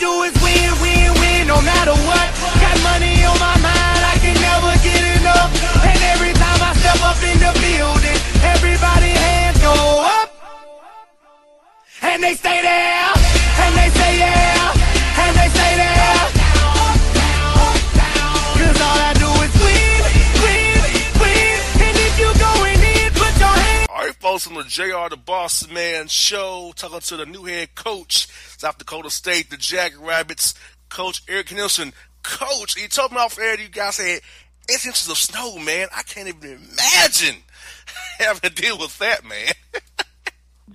Do is win, win, win, no matter what. Got money on my mind, I can never get enough. And every time I step up in the building, everybody hands go up. And they stay there, right, on the JR the Boss Man show, talking to the new head coach, South Dakota State, the Jackrabbits, Coach Eric Nielsen. Coach, he told me off air, you guys had eight inches of snow, man. I can't even imagine having to deal with that, man.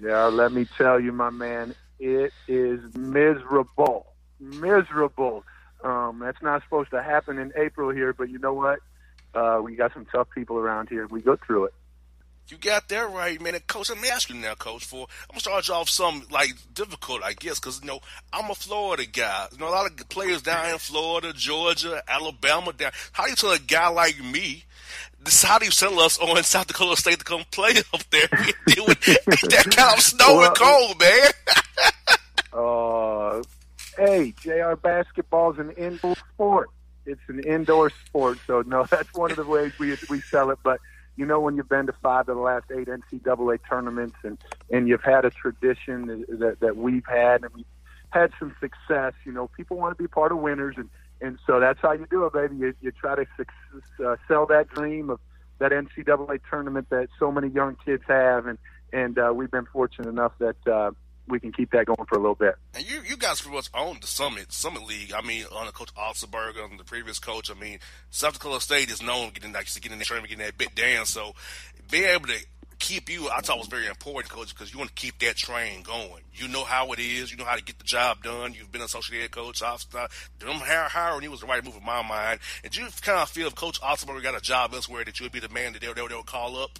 Yeah, let me tell you, my man, it is miserable. Miserable. Um, that's not supposed to happen in April here, but you know what? Uh, we got some tough people around here. We go through it. You got that right, man. And coach, let me ask you now, coach. For I'm gonna start you off some like difficult, I guess, because you know I'm a Florida guy. You know a lot of players down in Florida, Georgia, Alabama. Down. How do you tell a guy like me? This, how do you send us on South Dakota State to come play up there with that kind of snow and cold, man? Uh, hey, JR basketball's an indoor sport. It's an indoor sport, so no, that's one of the ways we we sell it. But you know, when you've been to five of the last eight NCAA tournaments, and and you've had a tradition that that we've had, and we've had some success. You know, people want to be part of winners, and and so that's how you do it, baby. You, you try to suc- uh, sell that dream of that NCAA tournament that so many young kids have, and and uh, we've been fortunate enough that uh, we can keep that going for a little bit. And you, you guys pretty much own the Summit Summit League. I mean, on the coach Otzelberger, on the previous coach. I mean, South Dakota State is known getting like getting that tournament, getting that bit down. So being able to keep you, I thought was very important, coach, because you want to keep that train going. You know how it is. You know how to get the job done. You've been associate head coach. I've them hiring you was the right move in my mind. And you kind of feel if Coach Otzelberger got a job elsewhere that you would be the man that they'll, they'll, they'll call up.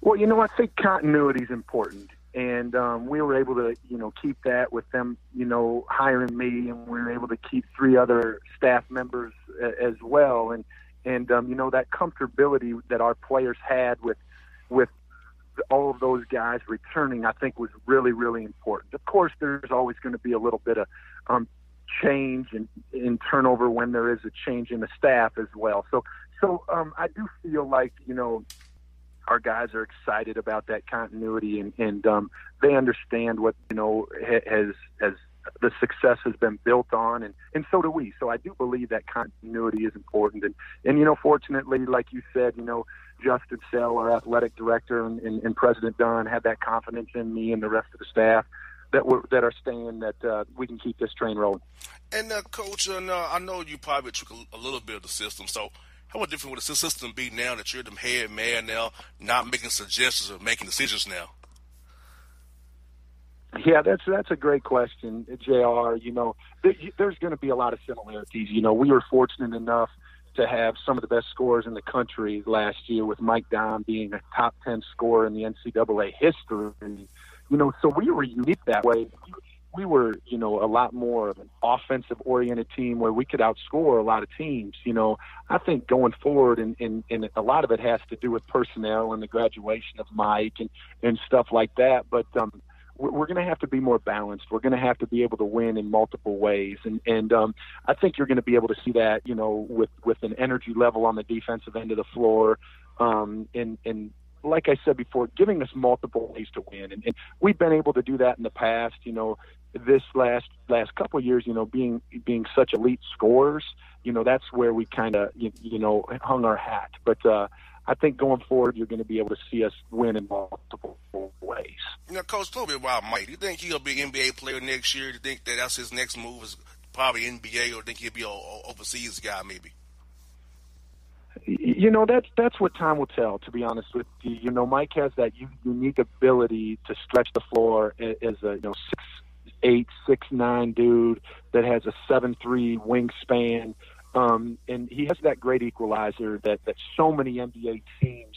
Well, you know, I think continuity is important and um, we were able to you know keep that with them you know hiring me and we were able to keep three other staff members uh, as well. And and um, you know that comfortability that our players had with with all of those guys returning I think was really really important. Of course there's always going to be a little bit of um, change and in turnover when there is a change in the staff as well. So so um, I do feel like you know our guys are excited about that continuity and, and um, they understand what you know has has the success has been built on and, and so do we. So I do believe that continuity is important and, and you know fortunately like you said, you know, Justin Sell, our athletic director and, and, and President Dunn had that confidence in me and the rest of the staff that we that are staying that uh, we can keep this train rolling. And uh, coach, and uh, I know you probably took a, a little bit of the system. So how much different would the system be now that you're the head man now, not making suggestions or making decisions now? Yeah, that's that's a great question, Jr. You know, there's going to be a lot of similarities. You know, we were fortunate enough to have some of the best scorers in the country last year, with Mike Daum being a top ten scorer in the NCAA history. You know, so we were unique that way we were, you know, a lot more of an offensive oriented team where we could outscore a lot of teams. You know, I think going forward, and, and, and a lot of it has to do with personnel and the graduation of Mike and, and stuff like that. But um, we're, we're going to have to be more balanced. We're going to have to be able to win in multiple ways. And, and um, I think you're going to be able to see that, you know, with, with an energy level on the defensive end of the floor. Um, and, and like I said before, giving us multiple ways to win, and, and we've been able to do that in the past. You know, this last last couple of years, you know, being being such elite scorers, you know, that's where we kind of you, you know hung our hat. But uh, I think going forward, you're going to be able to see us win in multiple ways. Now, Coach, a me about Mike. You think he'll be an NBA player next year? You think that that's his next move is probably NBA, or think he'll be an overseas guy maybe? You know that's that's what time will tell. To be honest with you, you know Mike has that unique ability to stretch the floor as a you know six eight, six nine dude that has a seven three wingspan. Um, and he has that great equalizer that, that so many NBA teams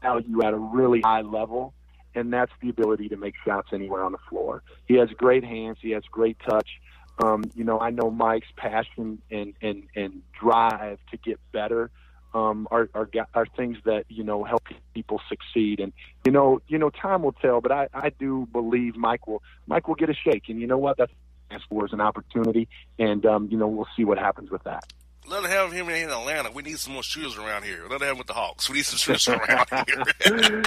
value at a really high level, and that's the ability to make shots anywhere on the floor. He has great hands, he has great touch. Um, you know, I know Mike's passion and, and, and drive to get better um, are, are are things that you know help people succeed. And you know, you know, time will tell. But I, I do believe Mike will Mike will get a shake. And you know what? That's for as an opportunity. And um, you know, we'll see what happens with that. Let have him in Atlanta. We need some more shooters around here. Let him with the Hawks. We need some shooters around here.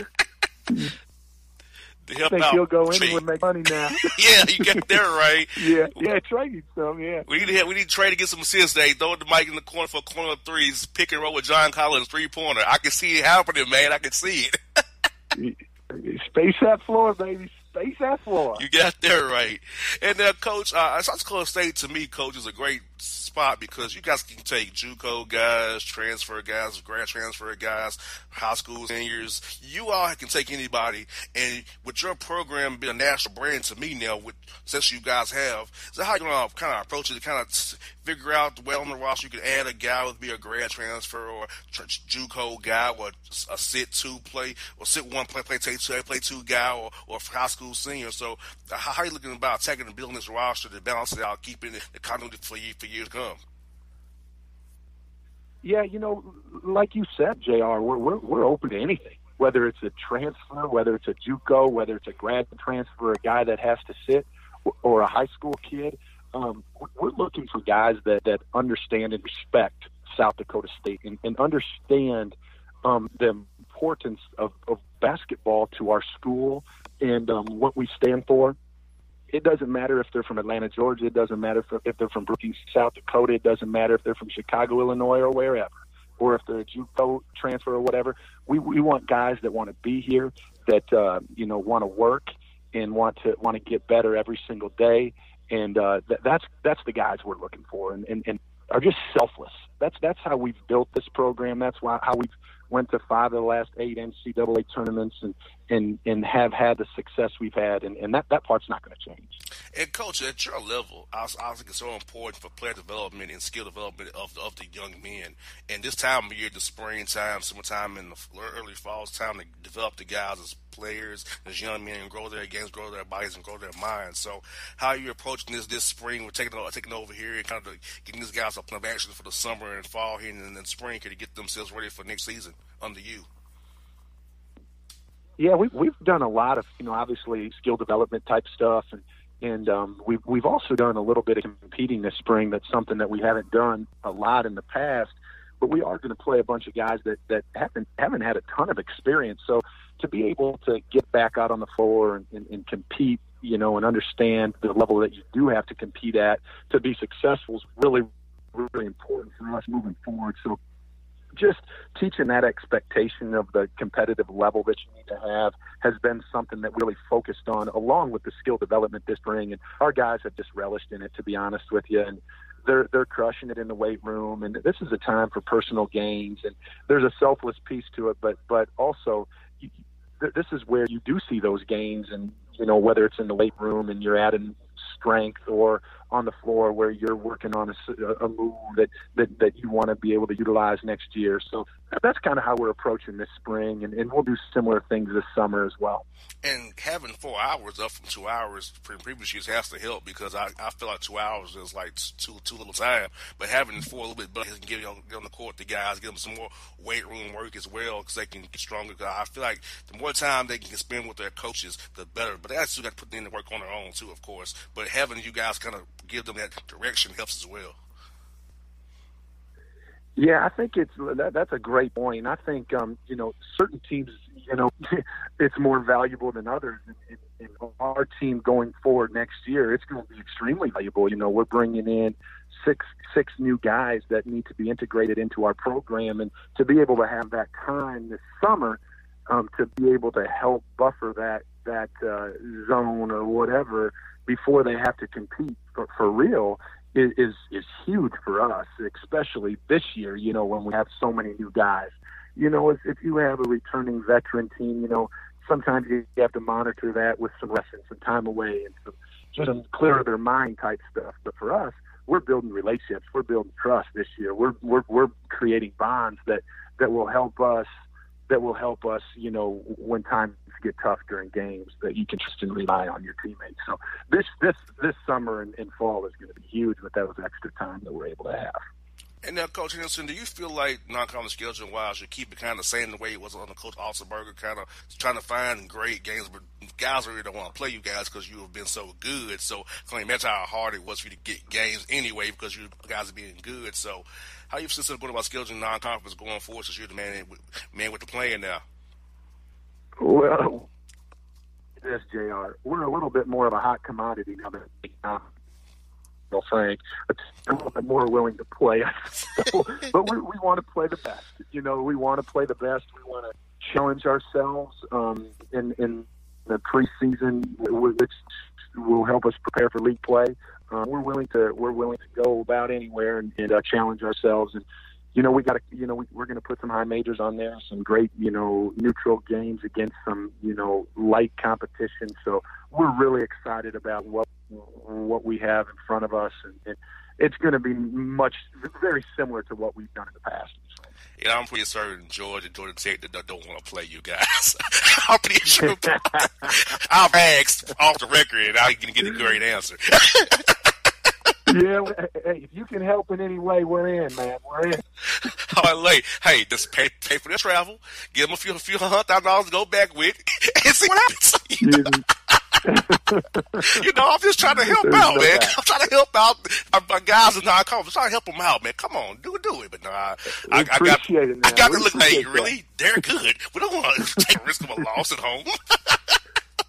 to help think out. he'll go in and make money now. yeah, you got there right. yeah, yeah, trade some. Yeah, we need to have, we need to trade to get some assists. They throw the mic in the corner for a corner of threes, pick and roll with John Collins, three pointer. I can see it happening, man. I can see it. Space that floor, baby. Space that floor. You got there right. And uh, coach, uh, South Dakota State to me, coach is a great spot because you guys can take JUCO guys, transfer guys, grad transfer guys, high school seniors. You all can take anybody, and with your program being a national brand to me now, with since you guys have, so how you gonna kind of approach it? To kind of figure out the way on the roster you can add a guy with be a grad transfer or JUCO guy or a sit two play or sit one play play take two play two guy or, or high school senior. So uh, how, how are you looking about attacking and building this roster to balance it out, keeping the continuity for you for years come? Yeah, you know, like you said, Jr. We're we're, we're open to anything. Whether it's a transfer, whether it's a JUCO, whether it's a grad transfer, a guy that has to sit, or a high school kid, um, we're looking for guys that that understand and respect South Dakota State and, and understand um, the importance of, of basketball to our school and um, what we stand for it doesn't matter if they're from Atlanta, Georgia. It doesn't matter if, they're from Brookings, South Dakota. It doesn't matter if they're from Chicago, Illinois, or wherever. or if they're a JUCO transfer or whatever. We we want guys that want to be here, that uh, you know want to work and want to want to get better every single day, and uh, th- that's that's the guys we're looking for, and, and and are just selfless. That's that's how we've built this program. That's why how we've went to five of the last eight NCAA tournaments and and and have had the success we've had, and, and that that part's not going to change. And coach, at your level, I, I think it's so important for player development and skill development of of the young men. And this time of year, the springtime, summertime, and the early fall, time to develop the guys as players, as young men, and grow their games, grow their bodies, and grow their minds. So, how are you approaching this this spring? We're taking taking over here and kind of getting these guys up of action for the summer and fall here, and then spring to get themselves ready for next season under you. Yeah, we, we've done a lot of, you know, obviously skill development type stuff, and and um, we've we've also done a little bit of competing this spring. That's something that we haven't done a lot in the past, but we are going to play a bunch of guys that that haven't haven't had a ton of experience. So to be able to get back out on the floor and, and, and compete, you know, and understand the level that you do have to compete at to be successful is really really important for us moving forward. So just teaching that expectation of the competitive level that you need to have has been something that really focused on along with the skill development this spring. And our guys have just relished in it to be honest with you. And they're they're crushing it in the weight room. And this is a time for personal gains. And there's a selfless piece to it but but also you, this is where you do see those gains and you know whether it's in the weight room and you're adding strength or on the floor where you're working on a, a move that, that, that you want to be able to utilize next year. So that's kind of how we're approaching this spring, and, and we'll do similar things this summer as well. And having four hours up from two hours from previous years has to help because I, I feel like two hours is like too too little time. But having four a little bit can get on, get on the court the guys, give them some more weight room work as well because they can get stronger. I feel like the more time they can spend with their coaches, the better. But they still got to put in the work on their own too, of course. But having you guys kind of give them that direction helps as well. Yeah, I think it's that, that's a great point. I think um, you know certain teams, you know, it's more valuable than others. And, and our team going forward next year, it's going to be extremely valuable. You know, we're bringing in six six new guys that need to be integrated into our program, and to be able to have that time this summer um, to be able to help buffer that that uh, zone or whatever before they have to compete for, for real is, is is huge for us, especially this year. You know, when we have so many new guys. You know, if, if you have a returning veteran team, you know, sometimes you have to monitor that with some lessons, some time away, and some just some clear their mind type stuff. But for us, we're building relationships, we're building trust this year. We're we're we're creating bonds that that will help us that will help us, you know, when times get tough during games, that you can and rely on your teammates. So this this this summer and, and fall is going to be huge with those extra time that we're able to have. And now, Coach Henderson, do you feel like non-conference schedule wise, should keep it kind of the same the way it was on the Coach Otzelberger, kind of trying to find great games, but guys really don't want to play you guys because you have been so good. So I can imagine how hard it was for you to get games anyway because you guys are being good. So how you feel going about scheduling non-conference going forward since you're the man man with the plan now? Well, this Jr. We're a little bit more of a hot commodity now than uh, Frank, a little bit more willing to play. so, but we, we want to play the best. You know, we want to play the best. We want to challenge ourselves um, in in the preseason, which will help us prepare for league play. Um, we're willing to we're willing to go about anywhere and, and uh, challenge ourselves. And you know, we got to you know we, we're going to put some high majors on there, some great you know neutral games against some you know light competition. So we're really excited about what what we have in front of us, and, and it's going to be much very similar to what we've done in the past. Yeah, I'm pretty certain Georgia, Georgia Tech that don't want to play you guys. I'm pretty sure. I've asked off the record, and going to get a great answer. yeah, hey, if you can help in any way, we're in, man. We're in. All right, hey, just pay pay for their travel, give them a few a few hundred thousand dollars to go back with, and see what happens. you know, I'm just trying to help There's out, no man. Doubt. I'm trying to help out my, my guys in non I'm trying to help them out, man. Come on, do do it. But no, I, I, I got, it, I got to look. Hey, that. really? They're good. We don't want to take a risk of a loss at home.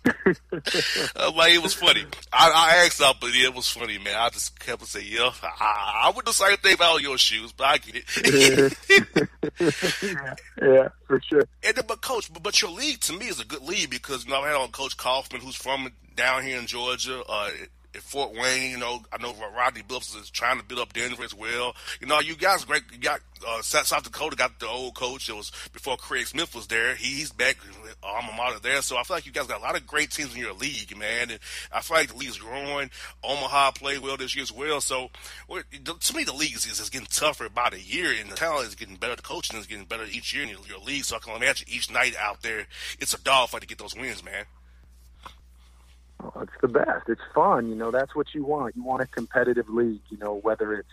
uh, like it was funny. I, I asked out, but it was funny, man. I just kept saying, "Yeah, I, I would do the same thing about your shoes, but I get it." yeah, yeah, for sure. And, but coach, but, but your league to me is a good league because you know I had on Coach Coffman, who's from down here in Georgia. Uh, at Fort Wayne. You know, I know Rodney Billups is trying to build up Denver as well. You know, you guys great. You got uh, South Dakota got the old coach that was before Craig Smith was there. He's back alma mater there. So I feel like you guys got a lot of great teams in your league, man. And I feel like the league's growing. Omaha played well this year as well. So to me, the league is, getting tougher by the year, and the talent is getting better. The coaching is getting better each year in your, your league. So I can imagine each night out there, it's a dogfight to get those wins, man. Oh, it's the best. It's fun. You know, that's what you want. You want a competitive league. You know, whether it's,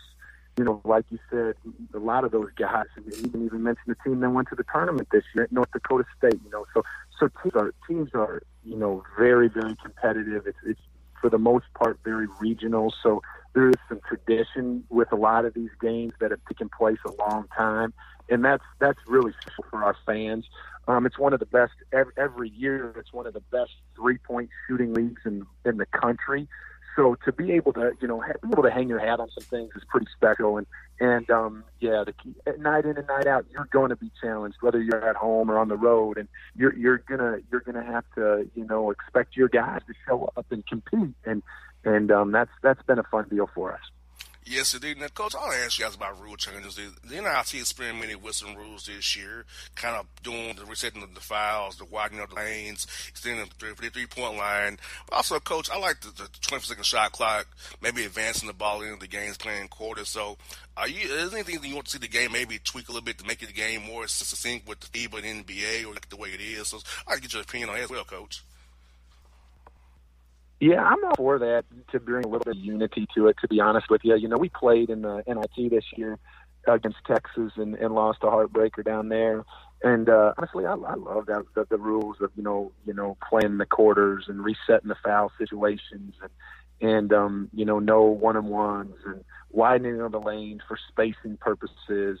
you know, like you said, a lot of those guys, and you even even mention the team that went to the tournament this year North Dakota State. You know, so so teams are teams are you know very very competitive. It's it's for the most part very regional. So there is some tradition with a lot of these games that have taken place a long time, and that's that's really for our fans. Um, it's one of the best every, every year. It's one of the best three point shooting leagues in in the country. So to be able to you know ha- be able to hang your hat on some things is pretty special. And and um, yeah, the key, night in and night out, you're going to be challenged whether you're at home or on the road, and you're you're gonna you're gonna have to you know expect your guys to show up and compete. And and um, that's that's been a fun deal for us. Yes, indeed. Now, Coach, I'll ask you guys about rule changes. The, the NIT experimented with some rules this year, kind of doing the resetting of the fouls, the widening of the lanes, extending the three point line. But also, Coach, I like the, the 20 second shot clock, maybe advancing the ball into the game's playing quarter. So, are you, is there anything that you want to see the game maybe tweak a little bit to make the game more succinct with the FIBA and NBA or like the way it is? So, I'd get your opinion on that as well, Coach. Yeah, I'm all for that to bring a little bit of unity to it. To be honest with you, you know, we played in the NIT this year against Texas and, and lost a heartbreaker down there. And uh, honestly, I, I love that the, the rules of you know you know playing the quarters and resetting the foul situations and and um, you know no one on ones and widening of the lanes for spacing purposes.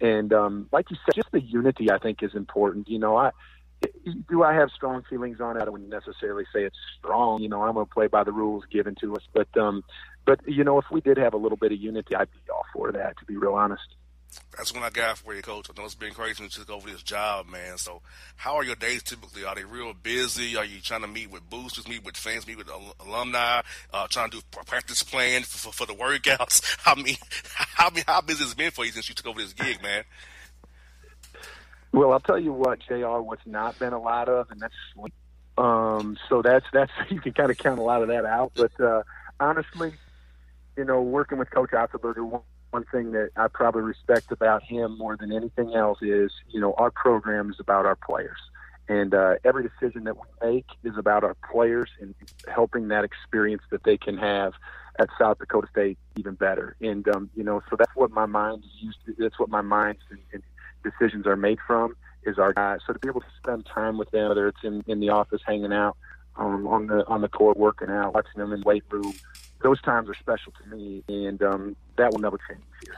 And um, like you said, just the unity I think is important. You know, I do I have strong feelings on it? I wouldn't necessarily say it's strong. You know, I'm going to play by the rules given to us. But, um, but you know, if we did have a little bit of unity, I'd be all for that. To be real honest. That's what I got for you, Coach. I know it's been crazy since you took over this job, man. So, how are your days typically? Are they real busy? Are you trying to meet with boosters, meet with fans, meet with alumni, uh, trying to do practice plan for, for, for the workouts? I mean, how, how busy has it been for you since you took over this gig, man? Well, I'll tell you what, Jr. What's not been a lot of, and that's sleep. Um, so that's that's you can kind of count a lot of that out. But uh, honestly, you know, working with Coach Otzelberger, one, one thing that I probably respect about him more than anything else is, you know, our program is about our players, and uh, every decision that we make is about our players and helping that experience that they can have at South Dakota State even better. And um, you know, so that's what my mind is used. To, that's what my mind's decisions are made from is our guys. So to be able to spend time with them, whether it's in, in the office hanging out, um, on the on the court working out, watching them in weight room, those times are special to me, and um, that will never change here.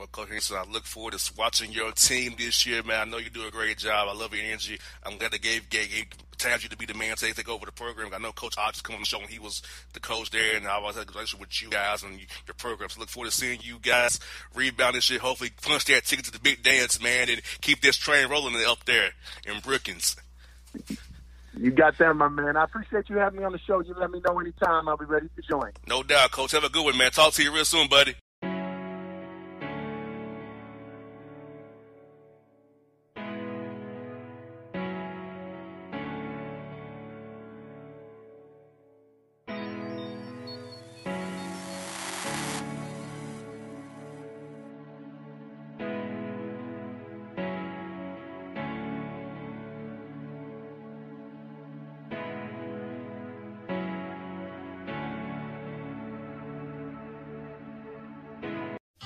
Well, Coach Henderson, I look forward to watching your team this year, man. I know you do a great job. I love your energy. I'm glad they gave, gave, gave tabbed you to be the man to take over the program. I know Coach Hodges come on the show when he was the coach there, and I was had a relationship with you guys and your program. So look forward to seeing you guys rebound this shit. Hopefully, punch that ticket to the big dance, man, and keep this train rolling up there in Brookings. You got that, my man. I appreciate you having me on the show. You let me know anytime. I'll be ready to join. No doubt, Coach. Have a good one, man. Talk to you real soon, buddy.